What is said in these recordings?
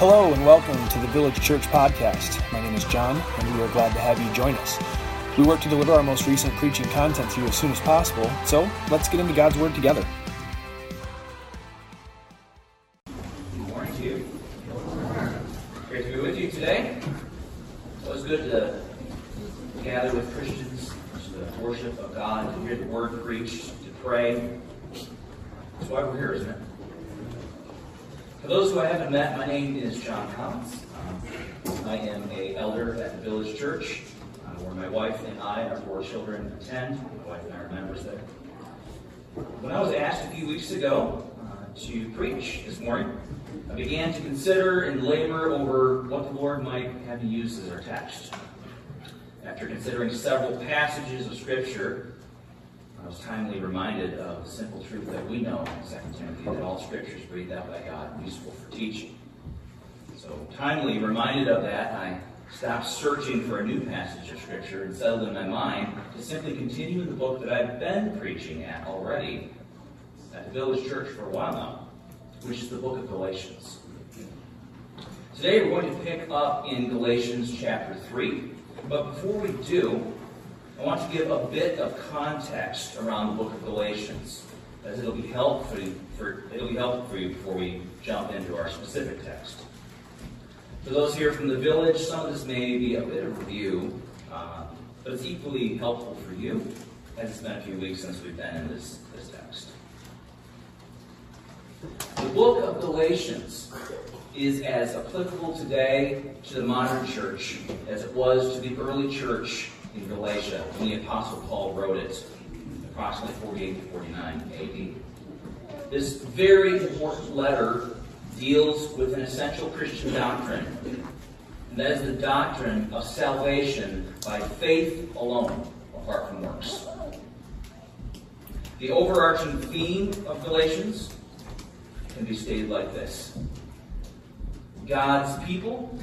Hello and welcome to the Village Church Podcast. My name is Jon, and we are glad to have you join us. We work to deliver our most recent preaching content to you as soon as possible, so let's get into God's Word together. Wife and I, our four children, attend. My wife and I are members there. When I was asked a few weeks ago uh, to preach this morning, I began to consider and labor over what the Lord might have me use as our text. After considering several passages of Scripture, I was timely reminded of the simple truth that we know in 2 Timothy that all Scripture is breathed out by God and useful for teaching. So, timely reminded of that, I stopped searching for a new passage of Scripture and settled in my mind to simply continue the book that I've been preaching at already at the Village Church for a while now, which is the book of Galatians. Today we're going to pick up in Galatians chapter 3. But before we do, I want to give a bit of context around the book of Galatians, as it'll be helpful for it'll be helpful for you before we jump into our specific text. For those here from the village, some of this may be a bit of review, uh, but it's equally helpful for you, as it's been a few weeks since we've been in this, this text. The book of Galatians is as applicable today to the modern church as it was to the early church in Galatia when the Apostle Paul wrote it, approximately 48 to 49 AD. This very important letter deals with an essential Christian doctrine, and that is the doctrine of salvation by faith alone, apart from works. The overarching theme of Galatians can be stated like this God's people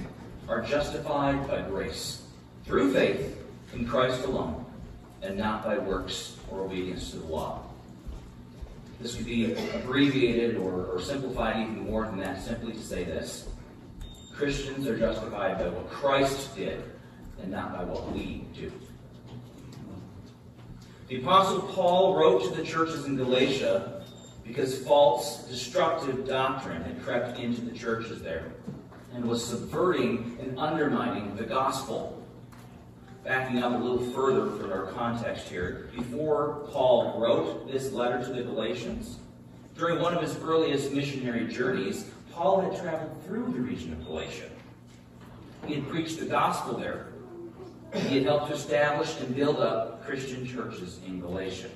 are justified by grace through faith in Christ alone, and not by works or obedience to the law. This could be abbreviated or, or simplified even more than that, simply to say this Christians are justified by what Christ did, and not by what we do. The Apostle Paul wrote to the churches in Galatia because false, destructive doctrine had crept into the churches there and was subverting and undermining the gospel backing up a little further for our context here, before Paul wrote this letter to the Galatians, during one of his earliest missionary journeys, Paul had traveled through the region of Galatia. He had preached the gospel there. He had helped to establish and build up Christian churches in Galatia.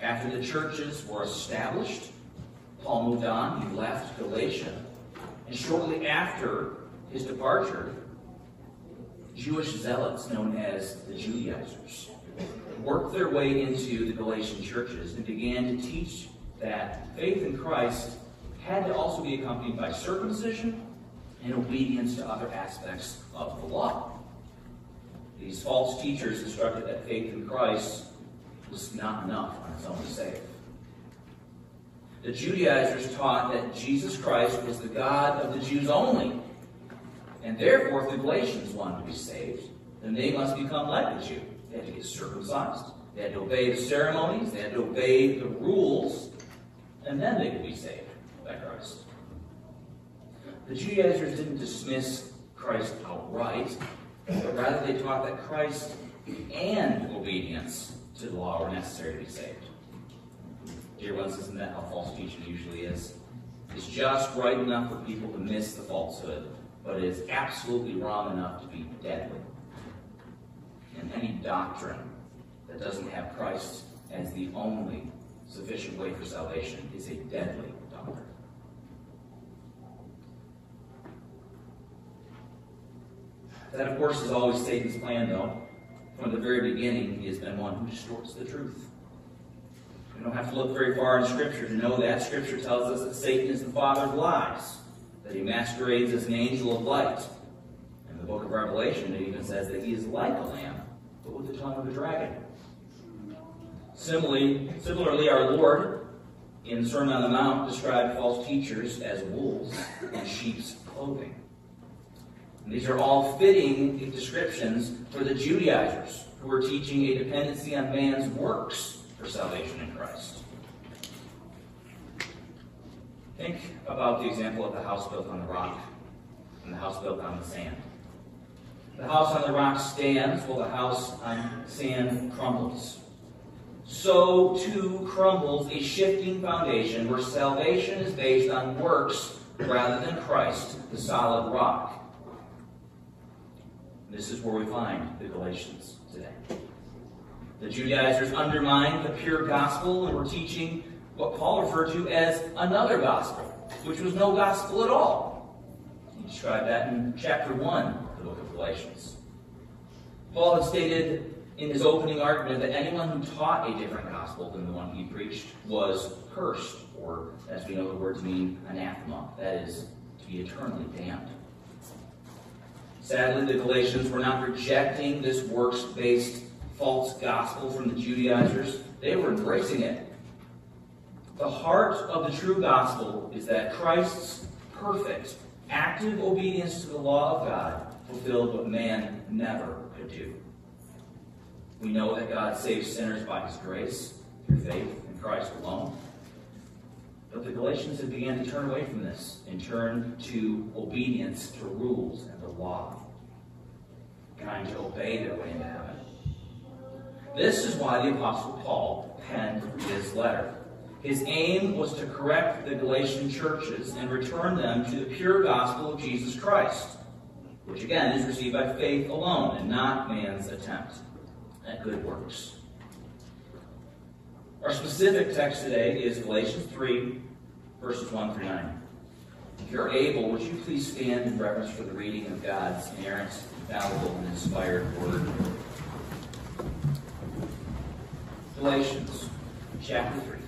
After the churches were established, Paul moved on. He left Galatia. And shortly after his departure, Jewish zealots known as the Judaizers worked their way into the Galatian churches and began to teach that faith in Christ had to also be accompanied by circumcision and obedience to other aspects of the law. These false teachers instructed that faith in Christ was not enough on its own to save. The Judaizers taught that Jesus Christ was the God of the Jews only, and therefore, if the Galatians wanted to be saved, then they must become like the Jew. They had to get circumcised. They had to obey the ceremonies. They had to obey the rules. And then they could be saved by Christ. The Judaizers didn't dismiss Christ outright, but rather they taught that Christ and obedience to the law were necessary to be saved. Dear ones, isn't that how false teaching usually is? It's just right enough for people to miss the falsehood but is absolutely wrong enough to be deadly. And any doctrine that doesn't have Christ as the only sufficient way for salvation is a deadly doctrine. That, of course, is always Satan's plan, though. From the very beginning, he has been one who distorts the truth. We don't have to look very far in Scripture to know that. Scripture tells us that Satan is the father of lies that he masquerades as an angel of light. In the book of Revelation, it even says that he is like a lamb, but with the tongue of a dragon. Similarly, similarly, our Lord in the Sermon on the Mount described false teachers as wolves in sheep's clothing. And these are all fitting descriptions for the Judaizers who were teaching a dependency on man's works for salvation in Christ. Think about the example of the house built on the rock and the house built on the sand. The house on the rock stands while the house on sand crumbles. So too crumbles a shifting foundation where salvation is based on works rather than Christ, the solid rock. This is where we find the Galatians today. The Judaizers undermined the pure gospel and were teaching what Paul referred to as another gospel, which was no gospel at all. He described that in chapter 1 of the book of Galatians. Paul had stated in his opening argument that anyone who taught a different gospel than the one he preached was cursed, or as we know the words mean, anathema, that is, to be eternally damned. Sadly, the Galatians were not rejecting this works based false gospel from the Judaizers, they were embracing it. The heart of the true gospel is that Christ's perfect, active obedience to the law of God fulfilled what man never could do. We know that God saves sinners by his grace through faith in Christ alone. But the Galatians had began to turn away from this and turn to obedience to rules and the law, trying to obey their way into heaven. This is why the Apostle Paul penned his letter. His aim was to correct the Galatian churches and return them to the pure gospel of Jesus Christ, which again is received by faith alone and not man's attempt at good works. Our specific text today is Galatians 3, verses 1 through 9. If you're able, would you please stand in reverence for the reading of God's inerrant, infallible, and inspired word? Galatians chapter 3.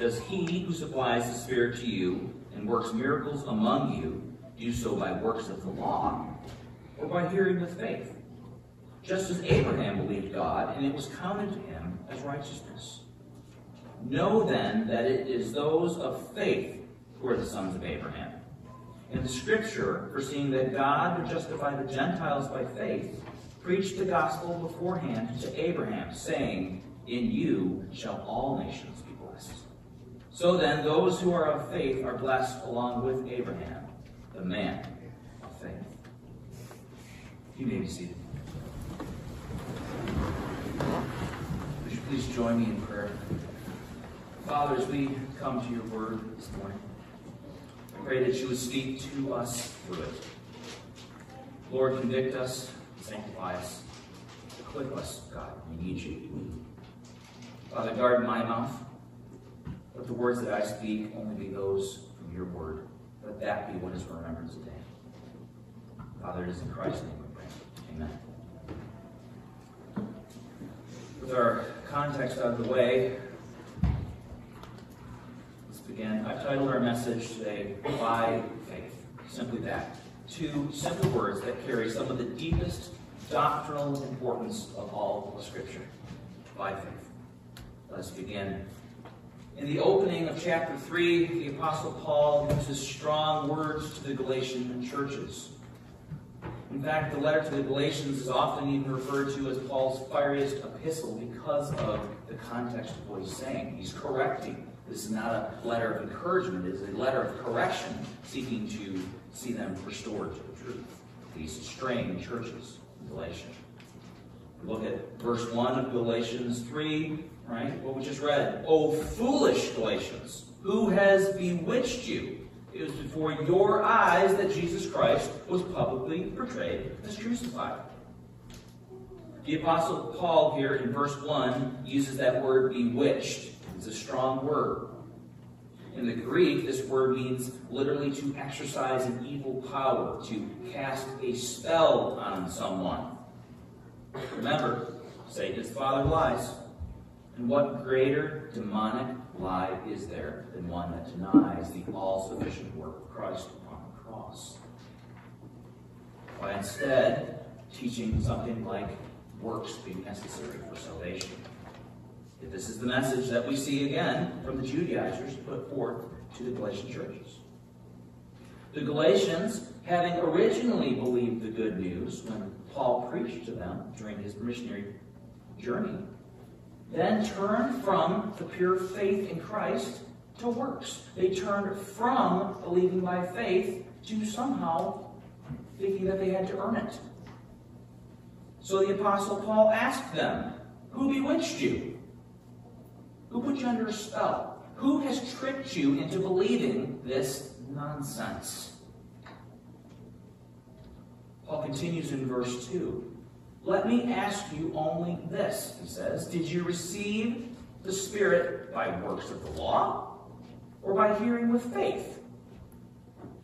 Does he who supplies the Spirit to you and works miracles among you do so by works of the law or by hearing with faith? Just as Abraham believed God, and it was counted to him as righteousness. Know then that it is those of faith who are the sons of Abraham. And the scripture, foreseeing that God would justify the Gentiles by faith, preached the gospel beforehand to Abraham, saying, In you shall all nations be. So then, those who are of faith are blessed along with Abraham, the man of faith. You may be seated. Would you please join me in prayer? Father, as we come to your word this morning, I pray that you would speak to us through it. Lord, convict us Sanctify us. Equip us, God. We need you. Father, guard my mouth. Let the words that I speak only be those from your word. Let that be what is remembered today. Father, it is in Christ's name we pray. Amen. With our context out of the way, let's begin. I've titled our message today, By Faith. Simply that. Two simple words that carry some of the deepest doctrinal importance of all of Scripture by faith. Let's begin. In the opening of chapter 3, the Apostle Paul uses strong words to the Galatian churches. In fact, the letter to the Galatians is often even referred to as Paul's fieriest epistle because of the context of what he's saying. He's correcting. This is not a letter of encouragement, it is a letter of correction, seeking to see them restored to the truth. These straying churches. in Galatians. Look at verse 1 of Galatians 3, right? What we just read. Oh, foolish Galatians, who has bewitched you? It was before your eyes that Jesus Christ was publicly portrayed as crucified. The Apostle Paul here in verse 1 uses that word bewitched It's a strong word. In the Greek, this word means literally to exercise an evil power, to cast a spell on someone. Remember, Satan is the father of lies. And what greater demonic lie is there than one that denies the all sufficient work of Christ upon the cross? By instead teaching something like works being necessary for salvation. If this is the message that we see again from the Judaizers put forth to the Galatian churches. The Galatians, having originally believed the good news when Paul preached to them during his missionary journey, then turned from the pure faith in Christ to works. They turned from believing by faith to somehow thinking that they had to earn it. So the Apostle Paul asked them, Who bewitched you? Who put you under a spell? Who has tricked you into believing this nonsense? Paul continues in verse 2. Let me ask you only this, he says. Did you receive the Spirit by works of the law or by hearing with faith?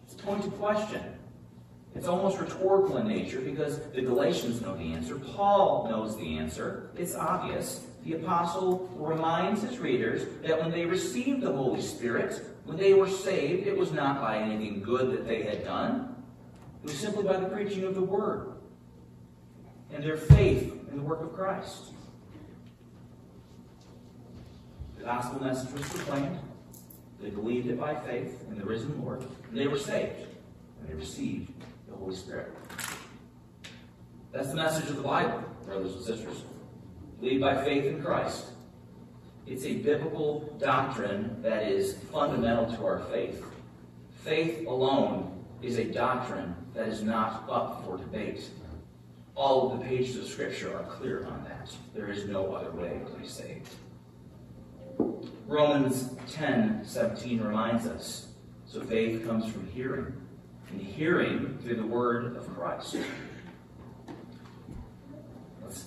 It's a pointed question. It's almost rhetorical in nature because the Galatians know the answer. Paul knows the answer. It's obvious. The apostle reminds his readers that when they received the Holy Spirit, when they were saved, it was not by anything good that they had done. It was simply by the preaching of the word and their faith in the work of Christ. The gospel message was proclaimed. They believed it by faith in the risen Lord, and they were saved, and they received the Holy Spirit. That's the message of the Bible, brothers and sisters. Believe by faith in Christ. It's a biblical doctrine that is fundamental to our faith. Faith alone is a doctrine that is not up for debate. All of the pages of Scripture are clear on that. There is no other way to be saved. Romans 10 17 reminds us so faith comes from hearing, and hearing through the word of Christ.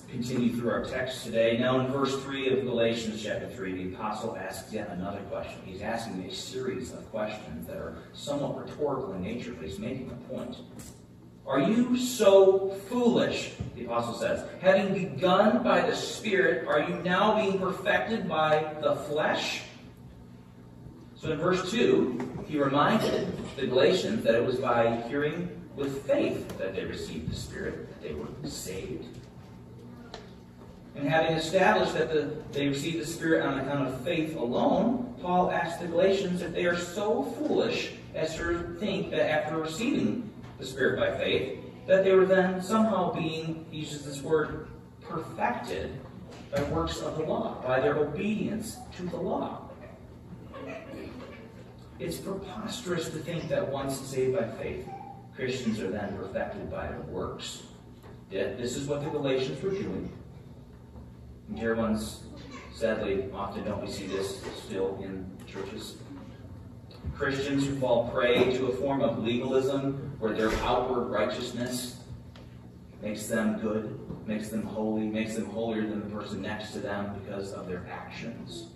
Continue through our text today. Now, in verse 3 of Galatians chapter 3, the apostle asks yet another question. He's asking a series of questions that are somewhat rhetorical in nature, but he's making a point. Are you so foolish? The apostle says. Having begun by the Spirit, are you now being perfected by the flesh? So in verse 2, he reminded the Galatians that it was by hearing with faith that they received the Spirit, that they were saved. And having established that the, they received the Spirit on account of faith alone, Paul asks the Galatians if they are so foolish as to think that after receiving the Spirit by faith, that they were then somehow being, he uses this word, perfected by works of the law, by their obedience to the law. It's preposterous to think that once saved by faith, Christians are then perfected by their works. Yet this is what the Galatians were doing. Dear ones, sadly, often don't we see this still in churches? Christians who fall prey to a form of legalism where their outward righteousness makes them good, makes them holy, makes them holier than the person next to them because of their actions.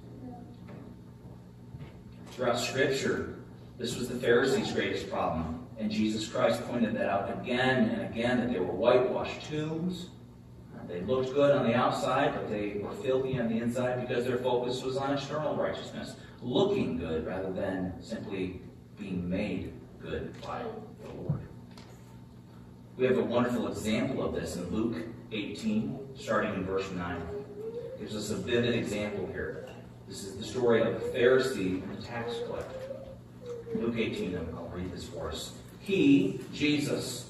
Throughout Scripture, this was the Pharisees' greatest problem. And Jesus Christ pointed that out again and again that they were whitewashed tombs. They looked good on the outside, but they were filthy on the inside because their focus was on external righteousness looking good rather than simply being made good by the Lord. We have a wonderful example of this in Luke 18, starting in verse 9. It gives us a vivid example here. This is the story of a Pharisee and a tax collector. Luke 18, I'll read this for us. He, Jesus,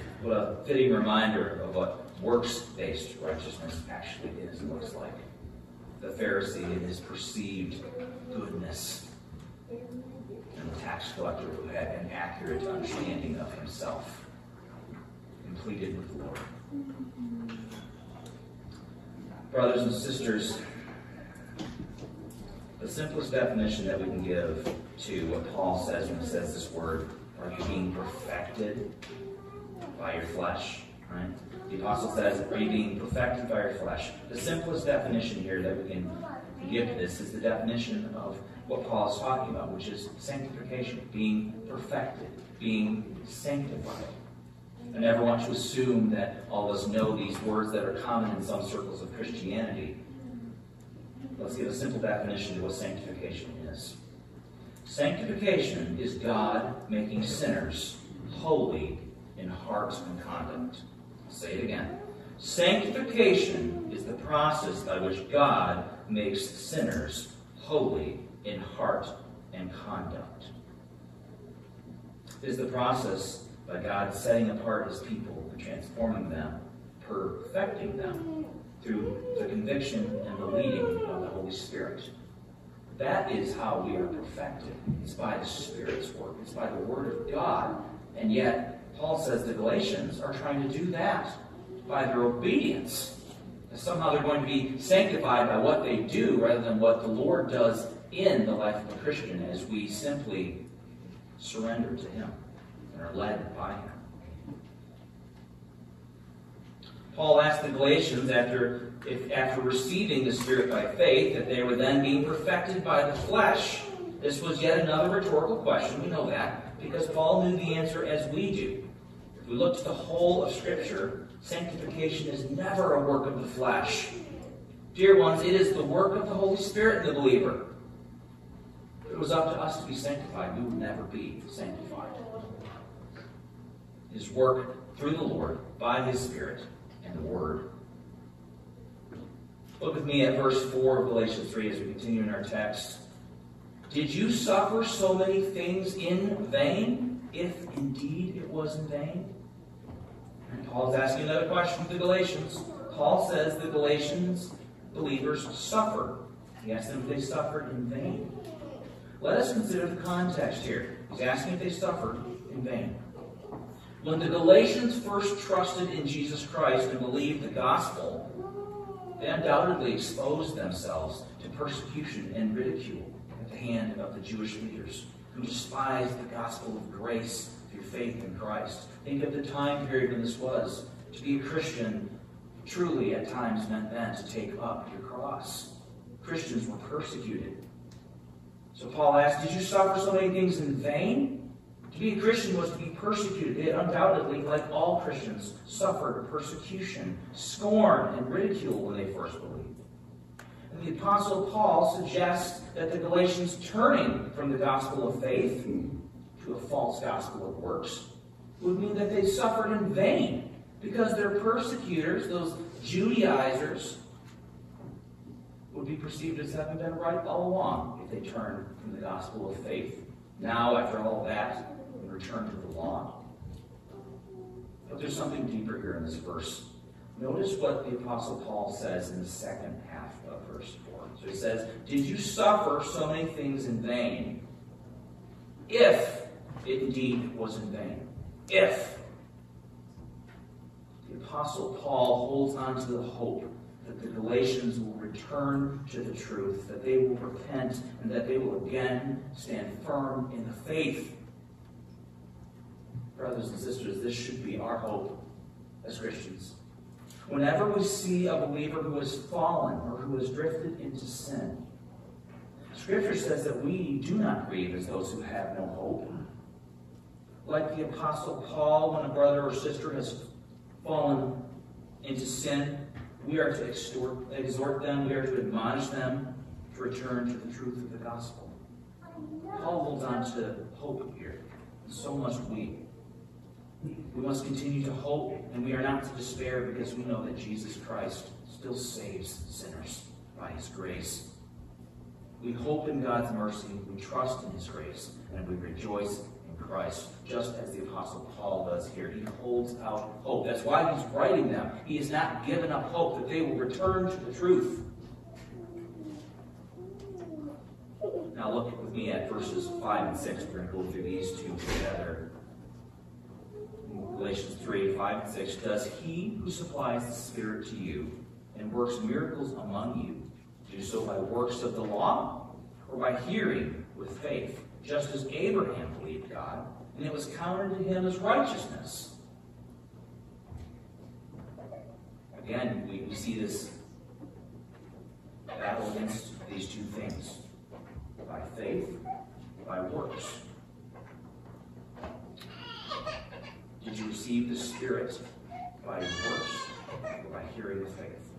What a fitting reminder of what works based righteousness actually is and looks like. The Pharisee and his perceived goodness, and the tax collector who had an accurate understanding of himself, completed with the Lord. Brothers and sisters, the simplest definition that we can give to what Paul says when he says this word, are you being perfected by your flesh? Right? The apostle says, Are you being perfected by your flesh? The simplest definition here that we can give to this is the definition of what Paul is talking about, which is sanctification, being perfected, being sanctified. I never want to assume that all of us know these words that are common in some circles of Christianity. Let's give a simple definition to what sanctification is. Sanctification is God making sinners holy in heart and conduct. Say it again. Sanctification is the process by which God makes sinners holy in heart and conduct. It is the process by God setting apart his people and transforming them, perfecting them through the conviction and the leading of the Holy Spirit. That is how we are perfected. It's by the Spirit's work, it's by the Word of God. And yet, Paul says the Galatians are trying to do that by their obedience. Somehow they're going to be sanctified by what they do rather than what the Lord does in the life of a Christian as we simply surrender to Him and are led by Him. Paul asked the Galatians after, if, after receiving the Spirit by faith that they were then being perfected by the flesh. This was yet another rhetorical question. We know that because Paul knew the answer as we do. We look to the whole of Scripture, sanctification is never a work of the flesh. Dear ones, it is the work of the Holy Spirit in the believer. If it was up to us to be sanctified, we would never be sanctified. His work through the Lord by His Spirit and the Word. Look with me at verse 4 of Galatians 3 as we continue in our text. Did you suffer so many things in vain, if indeed it was in vain? Paul's asking another question to the Galatians. Paul says the Galatians believers suffer. He asks them if they suffered in vain. Let us consider the context here. He's asking if they suffered in vain. When the Galatians first trusted in Jesus Christ and believed the gospel, they undoubtedly exposed themselves to persecution and ridicule at the hand of the Jewish leaders who despised the gospel of grace faith in Christ. Think of the time period when this was. To be a Christian truly at times meant then to take up your cross. Christians were persecuted. So Paul asked, Did you suffer so many things in vain? To be a Christian was to be persecuted. They undoubtedly, like all Christians, suffered persecution, scorn, and ridicule when they first believed. And the Apostle Paul suggests that the Galatians turning from the gospel of faith to a false gospel of works would mean that they suffered in vain because their persecutors, those Judaizers, would be perceived as having been right all along if they turned from the gospel of faith. Now, after all that, and return to the law. But there's something deeper here in this verse. Notice what the Apostle Paul says in the second half of verse 4. So he says, Did you suffer so many things in vain? If indeed was in vain. If. The Apostle Paul holds on to the hope that the Galatians will return to the truth, that they will repent, and that they will again stand firm in the faith brothers and sisters, this should be our hope as Christians. Whenever we see a believer who has fallen or who has drifted into sin, Scripture says that we do not grieve as those who have no hope. Like the Apostle Paul, when a brother or sister has fallen into sin, we are to extort, exhort them, we are to admonish them, to return to the truth of the gospel. Paul holds on to hope here. So must we. We must continue to hope, and we are not to despair because we know that Jesus Christ still saves sinners by his grace. We hope in God's mercy, we trust in his grace, and we rejoice Christ, just as the Apostle Paul does here. He holds out hope. That's why he's writing them. He has not given up hope that they will return to the truth. Now look with me at verses 5 and 6. We're going to go through these two together. Galatians 3, 5 and 6. Does he who supplies the Spirit to you and works miracles among you do so by works of the law or by hearing with faith, just as Abraham believed God, and it was counted to him as righteousness? Again, we, see this battle against these two things by faith, by works. Did you receive the Spirit by works or by hearing of faith?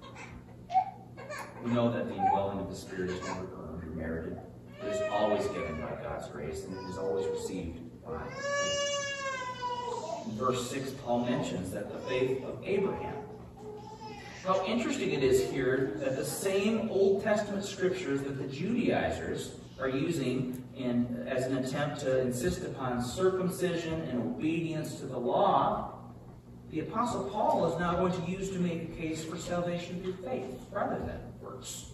We know that the indwelling of the Spirit is never earned or merited. It is always given by God's grace, and it is always received by faith. In verse 6, Paul mentions that the faith of Abraham. How interesting it is here that the same Old Testament scriptures that the Judaizers are using in, as an attempt to insist upon circumcision and obedience to the law, the Apostle Paul is now going to use to make a case for salvation through faith rather than works.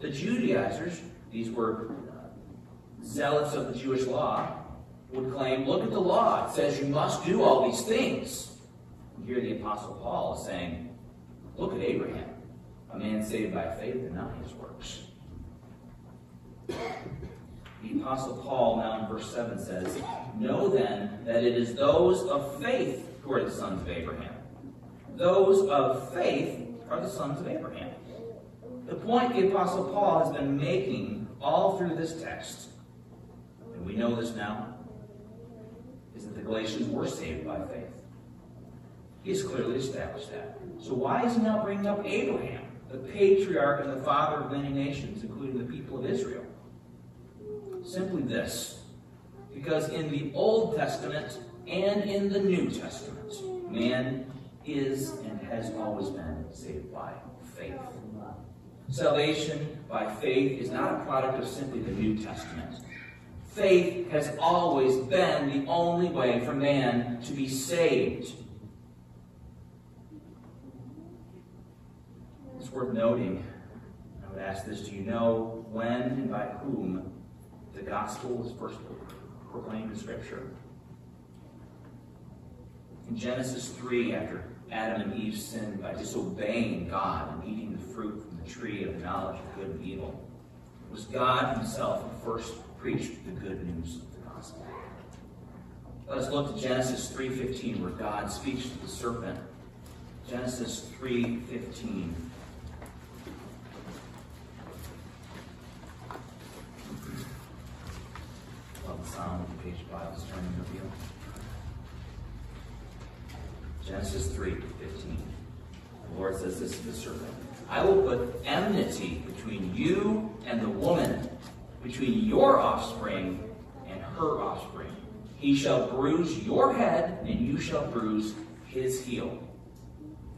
The Judaizers, these were uh, zealots of the Jewish law, would claim, look at the law. It says you must do all these things. And here the Apostle Paul is saying, look at Abraham, a man saved by faith and not his works. The Apostle Paul, now in verse 7, says, Know then that it is those of faith who are the sons of Abraham. Those of faith are the sons of Abraham. The point the Apostle Paul has been making all through this text, and we know this now, is that the Galatians were saved by faith. He's clearly established that. So why is he now bringing up Abraham, the patriarch and the father of many nations, including the people of Israel? Simply this. Because in the Old Testament and in the New Testament, man is and has always been saved by faith. Salvation by faith is not a product of simply the New Testament. Faith has always been the only way for man to be saved. It's worth noting, I would ask this, do you know when and by whom the gospel was first proclaimed in Scripture? In Genesis 3, after Adam and Eve sinned by disobeying God and eating the fruit the tree of knowledge of good and evil, it was God Himself who first preached the good news of the gospel. Let us look to Genesis 3.15 where God speaks to the serpent. Genesis 3.15. Love the sound of the page turning. Genesis 3.15. The Lord says this to the serpent. I will put enmity between you and the woman, between your offspring and her offspring. He shall bruise your head, and you shall bruise his heel.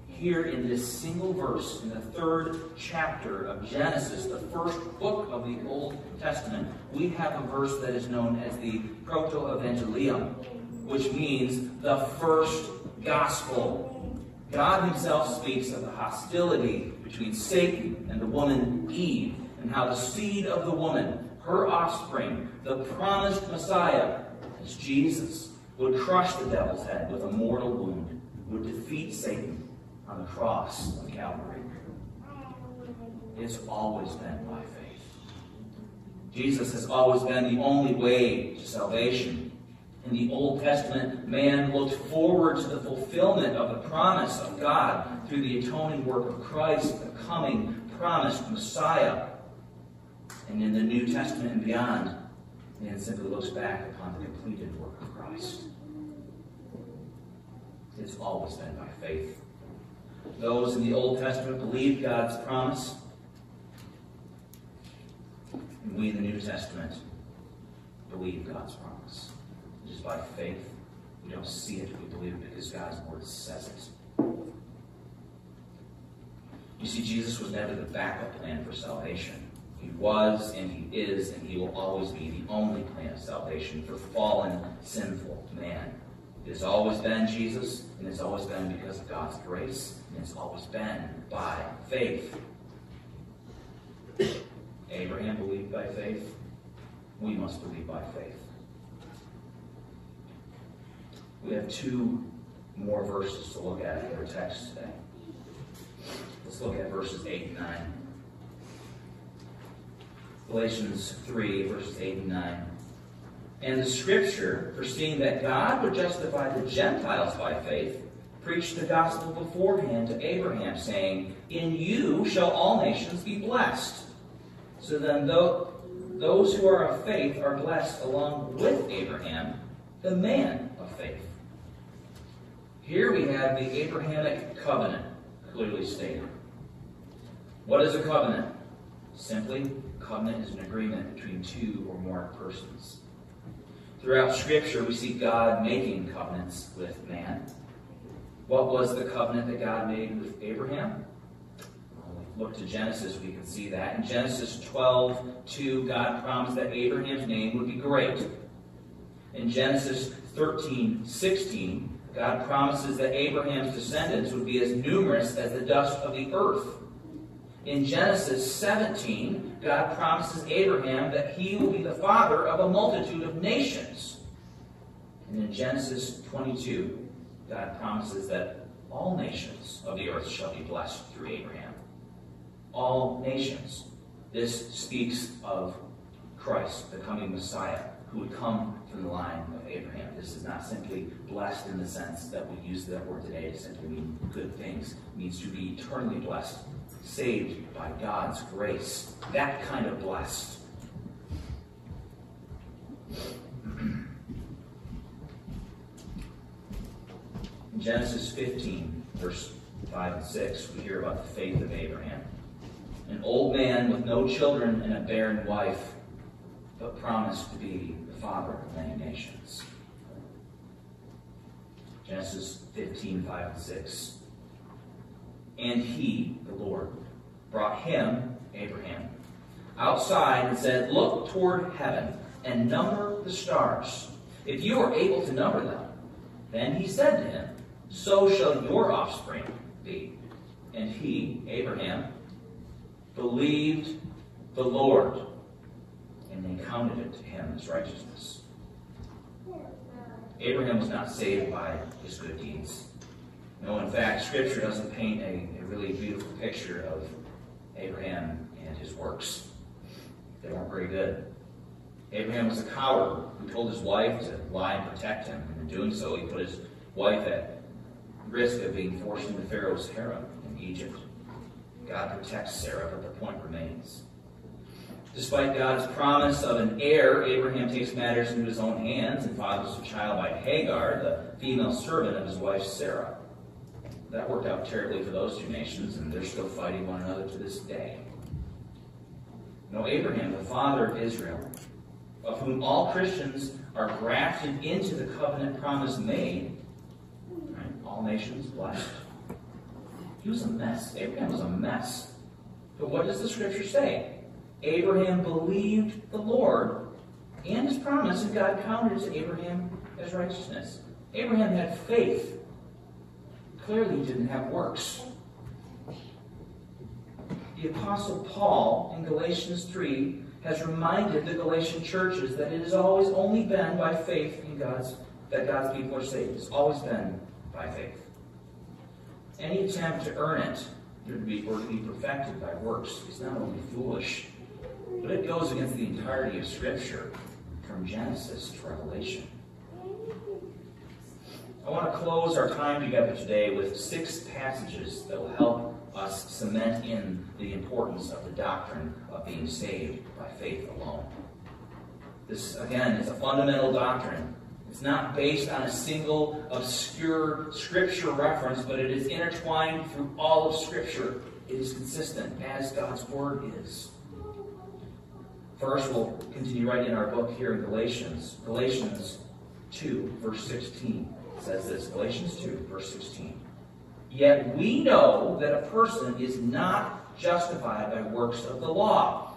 Here in this single verse, in the third chapter of Genesis, the first book of the Old Testament, we have a verse that is known as the Proto-Evangelium, which means the first gospel. God himself speaks of the hostility between Satan and the woman Eve, and how the seed of the woman, her offspring, the promised Messiah, as Jesus, would crush the devil's head with a mortal wound, would defeat Satan on the cross of Calvary. It's always been by faith. Jesus has always been the only way to salvation. In the Old Testament, man looked forward to the fulfillment of the promise of God through the atoning work of Christ, the coming promised Messiah. And in the New Testament and beyond, man simply looks back upon the completed work of Christ. It's always been by faith. Those in the Old Testament believed God's promise. And we in the New Testament believe God's promise. By faith. We don't see it, we believe it because God's word says it. You see, Jesus was never the backup plan for salvation. He was and he is and he will always be the only plan of salvation for fallen, sinful man. It has always been Jesus, and it's always been because of God's grace, and it's always been by faith. Abraham believed by faith. We must believe by faith. We have two more verses to look at in our text today. Let's look at verses 8 and 9. Galatians 3, verses 8 and 9. And the scripture, foreseeing that God would justify the Gentiles by faith, preached the gospel beforehand to Abraham, saying, In you shall all nations be blessed. So then, though, those who are of faith are blessed along with Abraham, the man. Here we have the Abrahamic covenant clearly stated. What is a covenant? Simply, a covenant is an agreement between two or more persons. Throughout Scripture, we see God making covenants with man. What was the covenant that God made with Abraham? look to Genesis, we can see that. In Genesis 12, 2, God promised that Abraham's name would be great. In Genesis 13, 16, God promises that Abraham's descendants would be as numerous as the dust of the earth. In Genesis 17, God promises Abraham that he will be the father of a multitude of nations. And in Genesis 22, God promises that all nations of the earth shall be blessed through Abraham. All nations. This speaks of Christ, the coming Messiah, who would come from the line of Abraham. This is not simply blessed in the sense that we use that word today to simply mean good things. It means to be eternally blessed saved by God's grace. That kind of blessed. In Genesis 15, verse 5 and 6, we hear about the faith of Abraham. An old man with no children and a barren wife, but promised to be father of many nations. Genesis 15, 5 and 6. And he, the Lord, brought him, Abraham, outside and said, Look toward heaven and number the stars, if you are able to number them. Then he said to him, So shall your offspring be. And he, Abraham, believed the Lord, and they counted it to him as righteousness. Abraham was not saved by his good deeds. No, in fact, Scripture doesn't paint a, a really beautiful picture of Abraham and his works. They weren't very good. Abraham was a coward who told his wife to lie and protect him. And in doing so, he put his wife at risk of being forced into Pharaoh's harem in Egypt. God protects Sarah, but the point remains. Despite God's promise of an heir, Abraham takes matters into his own hands and fathers a child by Hagar, the female servant of his wife Sarah that worked out terribly for those two nations, and they're still fighting one another to this day. No, Abraham, the father of Israel, of whom all Christians are grafted into the covenant promise made, right? all nations blessed. He was a mess. Abraham was a mess. But what does the scripture say? Abraham believed the Lord and his promise, and God counted to Abraham as righteousness. Abraham had faith clearly he didn't have works. The Apostle Paul in Galatians 3 has reminded the Galatian churches that it has always only been by faith in God's that God's people are saved. It's always been by faith. Any attempt to earn it be, or to be perfected by works is not only foolish, but it goes against the entirety of Scripture from Genesis to Revelation. I want to close our time together today with six passages that will help us cement in the importance of the doctrine of being saved by faith alone. This, again, is a fundamental doctrine. It's not based on a single obscure scripture reference, but it is intertwined through all of Scripture. It is consistent as God's Word is. First, we'll continue right in our book here in Galatians. Galatians 2, verse 16 says this Galatians 2, verse 16. Yet we know that a person is not justified by works of the law,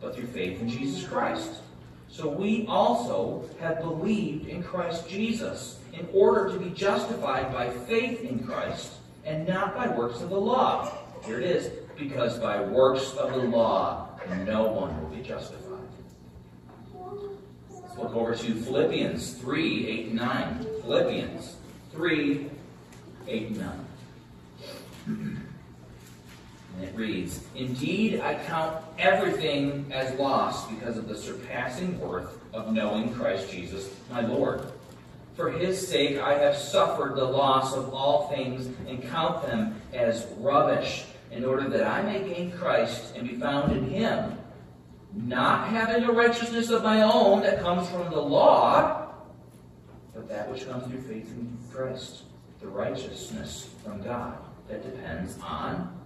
but through faith in Jesus Christ. So we also have believed in Christ Jesus in order to be justified by faith in Christ and not by works of the law. Here it is. Because by works of the law, no one will be justified. Look over to Philippians 3 8 and 9. Philippians 3 8 and 9. And it reads Indeed, I count everything as lost because of the surpassing worth of knowing Christ Jesus, my Lord. For his sake, I have suffered the loss of all things and count them as rubbish, in order that I may gain Christ and be found in him, not having a righteousness of my own that comes from the law, but that which comes through faith in Christ, the righteousness from God that depends on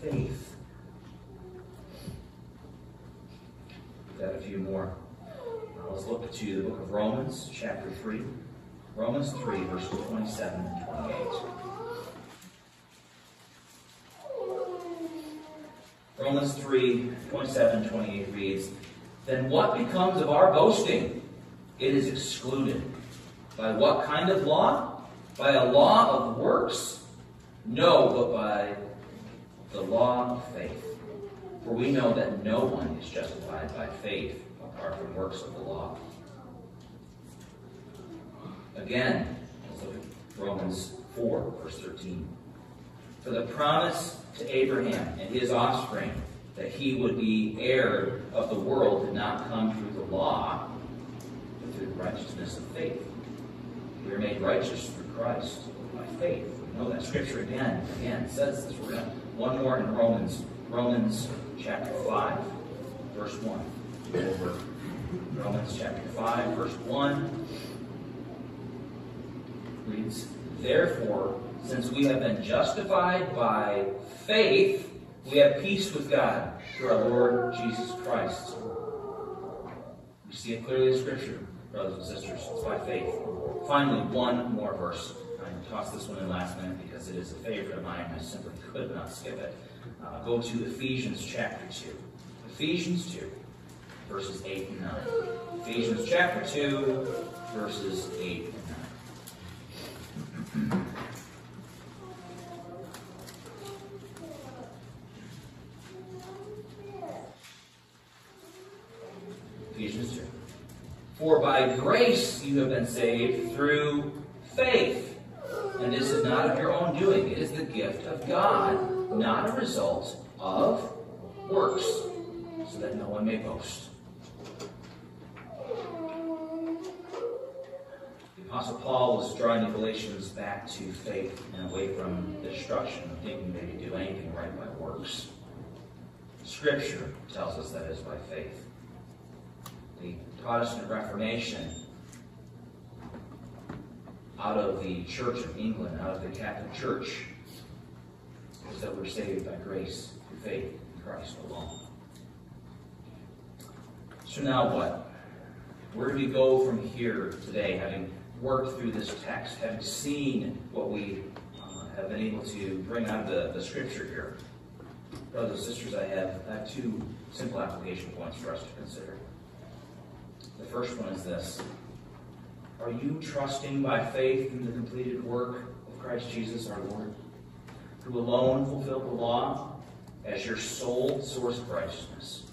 faith. Got a few more. Now let's look to the book of Romans, chapter 3. Romans 3, verses 27 and 28. Romans 3, 27 28 reads, Then what becomes of our boasting? It is excluded. By what kind of law? By a law of works? No, but by the law of faith. For we know that no one is justified by faith apart from works of the law. Again, let's look at Romans 4, verse 13. For the promise to Abraham and his offspring that he would be heir of the world did not come through the law, but through the righteousness of faith. We are made righteous through Christ by faith. We know that scripture again, again says this. We're going to one more in Romans, Romans chapter 5, verse 1. Over Romans chapter 5, verse 1 reads, Therefore, since we have been justified by faith, we have peace with God through our Lord Jesus Christ. We see it clearly in Scripture, brothers and sisters. It's by faith. Finally, one more verse. I tossed this one in last minute because it is a favorite of mine. I simply could not skip it. Uh, go to Ephesians chapter 2. Ephesians 2, verses 8 and 9. Ephesians chapter 2, verses 8 and 9. Ephesians 2. For by grace you have been saved through faith. And this is not of your own doing, it is the gift of God, not a result of works, so that no one may boast. The Apostle Paul was drawing the Galatians back to faith and away from the destruction of thinking they could do anything right by works. Scripture tells us that is by faith. The Protestant Reformation out of the Church of England, out of the Catholic Church, is that we're saved by grace through faith in Christ alone. So now what? Where do we go from here today, having worked through this text, having seen what we uh, have been able to bring out of the, the scripture here? Brothers and sisters, I have, I have two simple application points for us to consider. The first one is this are you trusting by faith in the completed work of Christ Jesus our Lord, who alone fulfilled the law as your sole source of righteousness?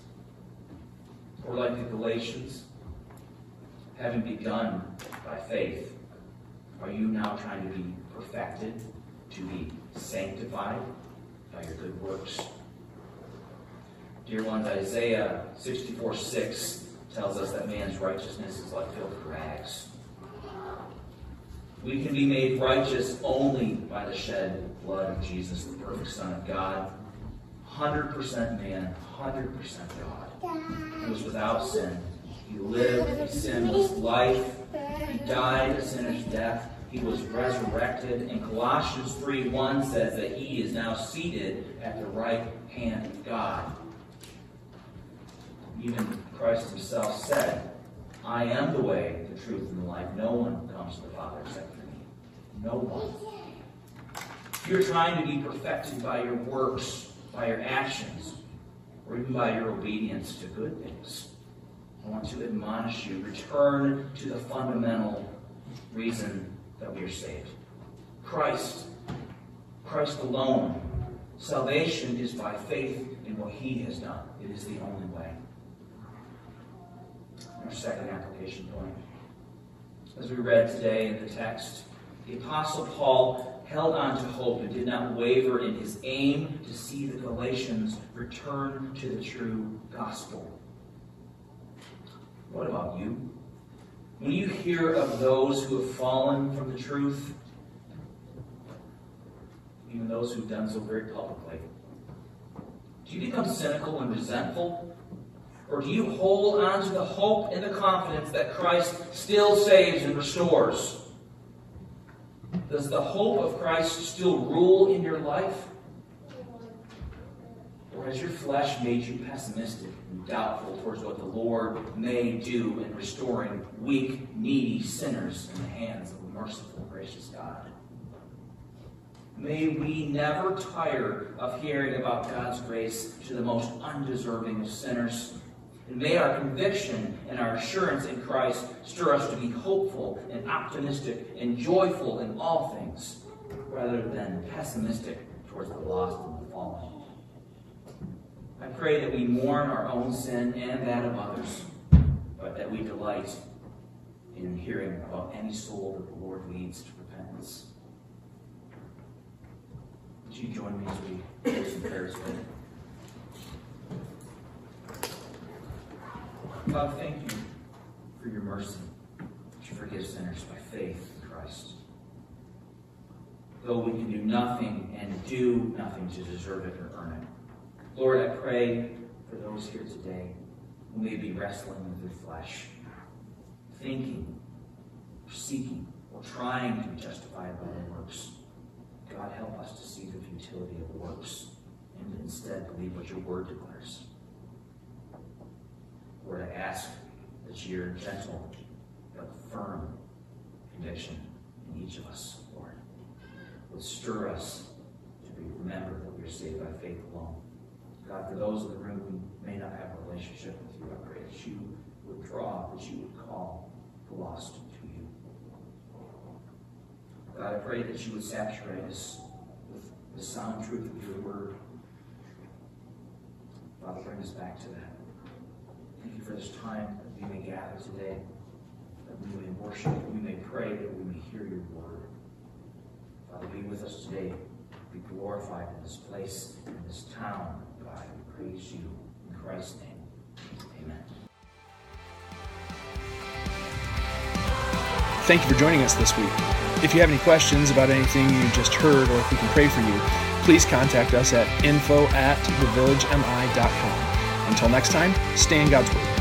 Or like the Galatians, having begun by faith, are you now trying to be perfected, to be sanctified by your good works? Dear ones, Isaiah 64 6 tells us that man's righteousness is like filthy rags. We can be made righteous only by the shed blood of Jesus, the perfect Son of God. 100% man, 100% God. He was without sin. He lived a sinless life. He died a sinner's death. He was resurrected. And Colossians 3 1 says that he is now seated at the right hand of God. Even Christ himself said, I am the way, the truth, and the life. No one comes to the Father except through me. No one. If you're trying to be perfected by your works, by your actions, or even by your obedience to good things, I want to admonish you return to the fundamental reason that we are saved Christ. Christ alone. Salvation is by faith in what he has done, it is the only way. Our second application point. As we read today in the text, the Apostle Paul held on to hope and did not waver in his aim to see the Galatians return to the true gospel. What about you? When you hear of those who have fallen from the truth, even those who've done so very publicly, do you become cynical and resentful? Or do you hold on to the hope and the confidence that Christ still saves and restores? Does the hope of Christ still rule in your life? Or has your flesh made you pessimistic and doubtful towards what the Lord may do in restoring weak, needy sinners in the hands of a merciful, gracious God? May we never tire of hearing about God's grace to the most undeserving of sinners. And may our conviction and our assurance in Christ stir us to be hopeful and optimistic and joyful in all things, rather than pessimistic towards the lost and the fallen. I pray that we mourn our own sin and that of others, but that we delight in hearing about any soul that the Lord leads to repentance. Would you join me as we close in prayers God, thank you for your mercy, you forgive sinners by faith in Christ. Though we can do nothing and do nothing to deserve it or earn it. Lord, I pray for those here today who may be wrestling with their flesh, thinking, seeking, or trying to be justified by their works. God, help us to see the futility of works and instead believe what your word declares. I ask that your gentle but firm conviction in each of us, Lord, would stir us to remember that we are saved by faith alone. God, for those in the room who may not have a relationship with you, I pray that you would draw, that you would call the lost to you. God, I pray that you would saturate us with the sound truth of your word. Father, bring us back to that. Thank you for this time that we may gather today, that we may worship, that we may pray, that we may hear your word. Father, be with us today. Be glorified in this place, in this town. God, we praise you. In Christ's name, amen. Thank you for joining us this week. If you have any questions about anything you just heard or if we can pray for you, please contact us at info at thevillagemi.com. Until next time, stay in God's Word.